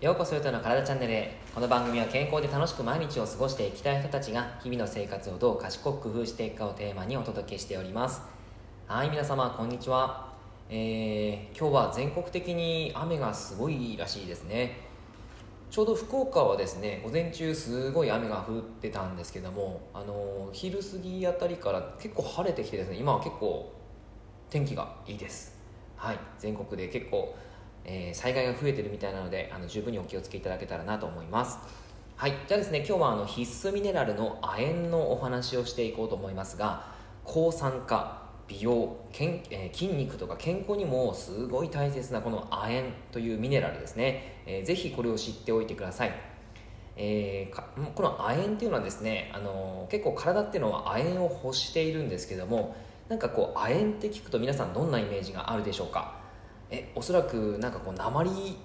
ようこそヨトの体チャンネルへこの番組は健康で楽しく毎日を過ごしていきたい人たちが日々の生活をどう賢く工夫していくかをテーマにお届けしております。はい皆様こんにちは、えー、今日は全国的に雨がすごいらしいですね。ちょうど福岡はですね午前中すごい雨が降ってたんですけどもあの昼過ぎあたりから結構晴れてきてですね今は結構天気がいいです。はい。全国で結構えー、災害が増えてるみたいなのであの十分にお気をつけいただけたらなと思います。はい。じゃあですね今日はあの必須ミネラルの亜鉛のお話をしていこうと思いますが抗酸化。美容けん、えー、筋肉とか健康にもすごい大切なこの亜鉛というミネラルですね、えー、ぜひこれを知っておいてください。えー、この亜鉛っていうのはですね、あのー、結構体っていうのは亜鉛を欲しているんですけどもなんかこう亜鉛って聞くと皆さんどんなイメージがあるでしょうか？えおそらくなんかこう鉛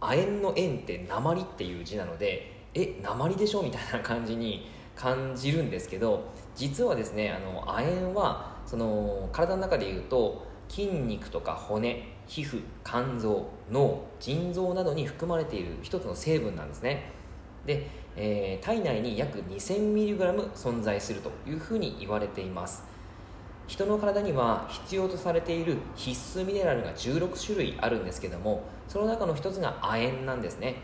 亜鉛の鉛って鉛っていう字なのでえ鉛でしょ？みたいな感じに感じるんですけど実はですねあの亜鉛はその体の中でいうと筋肉とか骨皮膚肝臓脳腎臓などに含まれている一つの成分なんですね。で、えー、体内に約 2000mg 存在するというふうに言われています。人の体には必要とされている必須ミネラルが16種類あるんですけどもその中の一つが亜鉛なんですね。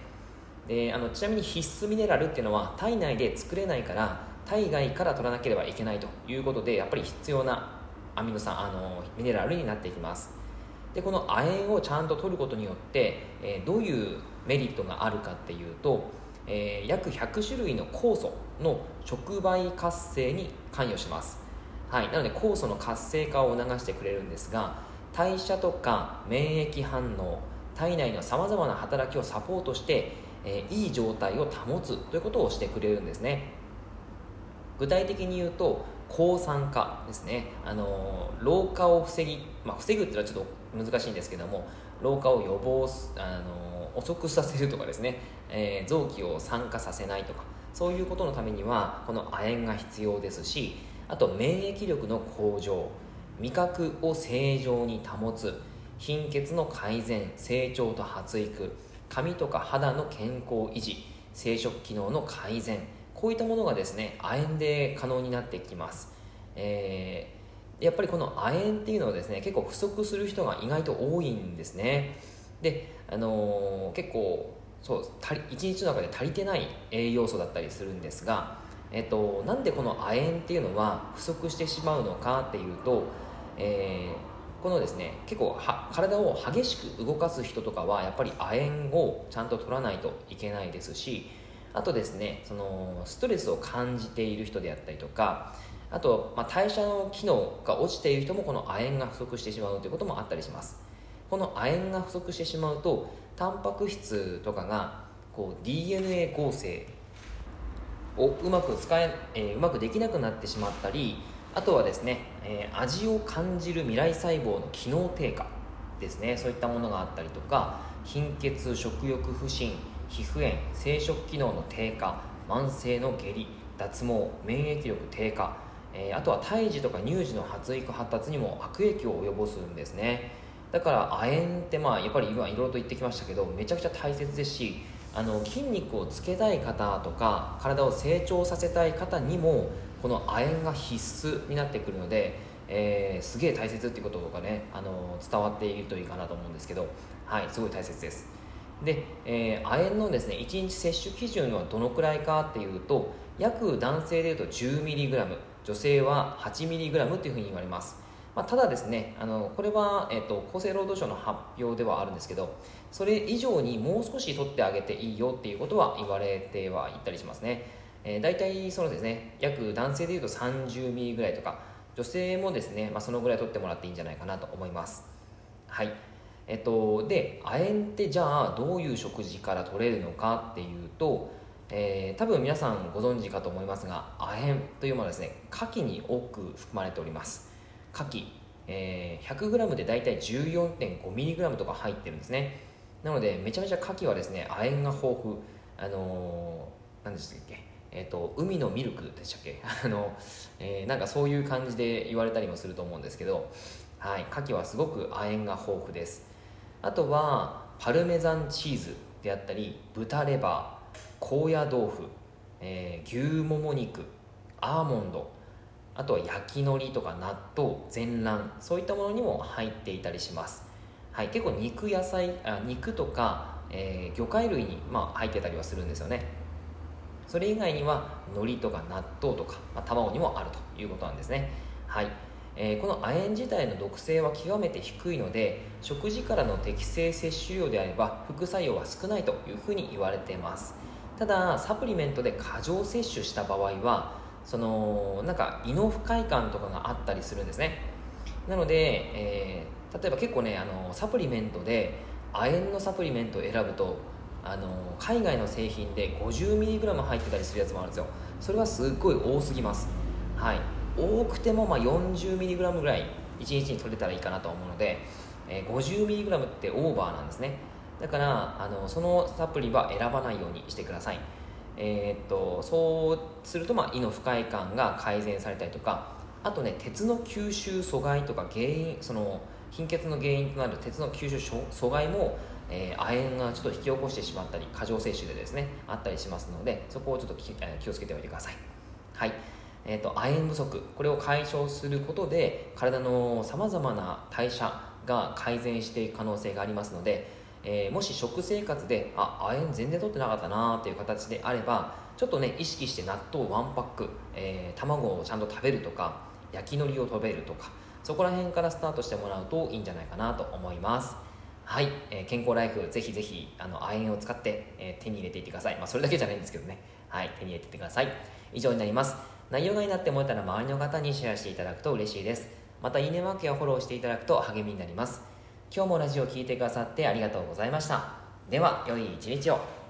であのちなみに必須ミネラルっていうのは体内で作れないから体外から取らなければいけないということでやっぱり必要なアミノ酸あのミネラルになっていきます。でこの亜鉛をちゃんと取ることによって、えー、どういうメリットがあるかっていうと、えー、約100種類の酵素の触媒活性に関与します。はい、なので酵素の活性化を促してくれるんですが代謝とか免疫反応体内のさまざまな働きをサポートして、えー、いい状態を保つということをしてくれるんですね。具体的に言うと抗酸化ですね、あの、老化を防ぎ、まあ、防ぐっていうのはちょっと難しいんですけども老化を予防、あの、遅くさせるとかですね、えー、臓器を酸化させないとかそういうことのためにはこの亜鉛が必要ですしあと免疫力の向上味覚を正常に保つ貧血の改善成長と発育髪とか肌の健康維持生殖機能の改善こういったものがですね亜鉛で可能になってきます、えー、やっぱりこの亜鉛っていうのはですね結構不足する人が意外と多いんですね。で、あのー、結構そう一日の中で足りてない栄養素だったりするんですがえっと、なんでこの亜鉛っていうのは不足してしまうのかっていうと、えー、このですね結構体を激しく動かす人とかはやっぱり亜鉛をちゃんと取らないといけないですしあとですねそのストレスを感じている人であったりとかあと、まあ、代謝の機能が落ちている人もこの亜鉛が不足してしまうということもあったりします。この亜鉛が不足してしまうとタンパク質とかがこう DNA 合成をうまく使え、えー、うまくできなくなってしまったりあとはですね、えー、味を感じる未来細胞の機能低下ですね。そういったものがあったりとか貧血食欲不振皮膚炎生殖機能の低下慢性の下痢脱毛免疫力低下、えー、あとは胎児とか乳児の発育発達にも悪影響を及ぼすんですね。だから亜鉛ってまあやっぱり今いろいろと言ってきましたけどめちゃくちゃ大切ですしあの筋肉をつけたい方とか体を成長させたい方にもこの亜鉛が必須になってくるので、えー、すげえ大切っていうことがねあの伝わっているといいかなと思うんですけどはいすごい大切です。で、えー、亜鉛のですね1日摂取基準はどのくらいかっていうと約男性でいうと 10mg 女性は 8mg っていうふうに言われます。まあ、ただですねあのこれは、えーと、厚生労働省の発表ではあるんですけどそれ以上にもう少し取ってあげていいよっていうことは言われてはいったりしますね、えー、大体そのですね約男性でいうと30ミリぐらいとか女性もですね、まあ、そのぐらい取ってもらっていいんじゃないかなと思います。はい。えっとで亜鉛ってじゃあどういう食事から取れるのかっていうとえー、多分皆さんご存知かと思いますが亜鉛というものはですね牡蠣に多く含まれております。牡蠣、えー、100g で大体 14.5mg とか入ってるんですね。なのでめちゃめちゃ牡蠣はですね亜鉛が豊富。あのー、何でしたっけ？えっと、海のミルクでしたっけ？あの、えー、なんかそういう感じで言われたりもすると思うんですけど、はい、牡蠣はすごく亜鉛が豊富です。あとはパルメザンチーズであったり豚レバー高野豆腐、えー、牛もも肉アーモンドあとは焼き海苔とか納豆全卵そういったものにも入っていたりします、はい、結構肉野菜あ肉とか、えー、魚介類に、まあ、入ってたりはするんですよね。それ以外には海苔とか納豆とか、まあ、卵にもあるということなんですね。はい。えー、この亜鉛自体の毒性は極めて低いので食事からの適正摂取量であれば副作用は少ないというふうに言われています。ただサプリメントで過剰摂取した場合はそのなんか胃の不快感とかがあったりするんですね。なので、えー、例えば結構ねあのサプリメントで亜鉛のサプリメントを選ぶとあの海外の製品で 50mg 入ってたりするやつもあるんですよ。それはすっごい多すぎます。はい。多くてもまあ 40mg ぐらい1日に取れたらいいかなと思うので、えー、50mg ってオーバーなんですね。だからあのそのサプリは選ばないようにしてください。えー、っとそうすると、まあ、胃の不快感が改善されたりとかあとね鉄の吸収阻害とか原因その貧血の原因となる鉄の吸収阻害も、えー、亜鉛がちょっと引き起こしてしまったり過剰摂取でですねあったりしますのでそこをちょっと気,、えー、気をつけておいてください。はい。えーと、亜鉛不足これを解消することで体のさまざまな代謝が改善していく可能性がありますのでえー、もし食生活であ亜鉛全然取ってなかったなっていう形であればちょっとね意識して納豆ワンパック、えー、卵をちゃんと食べるとか焼き海苔を食べるとかそこら辺からスタートしてもらうといいんじゃないかなと思います。はい、えー、健康ライフぜひぜひあの亜鉛を使って、えー、手に入れていってください。まあそれだけじゃないんですけどね。はい手に入れていってください。以上になります。内容がいいなって思えたら周りの方にシェアしていただくと嬉しいです。またいいねマークやフォローしていただくと励みになります。今日もラジオを聴いてくださってありがとうございました。では良い一日を。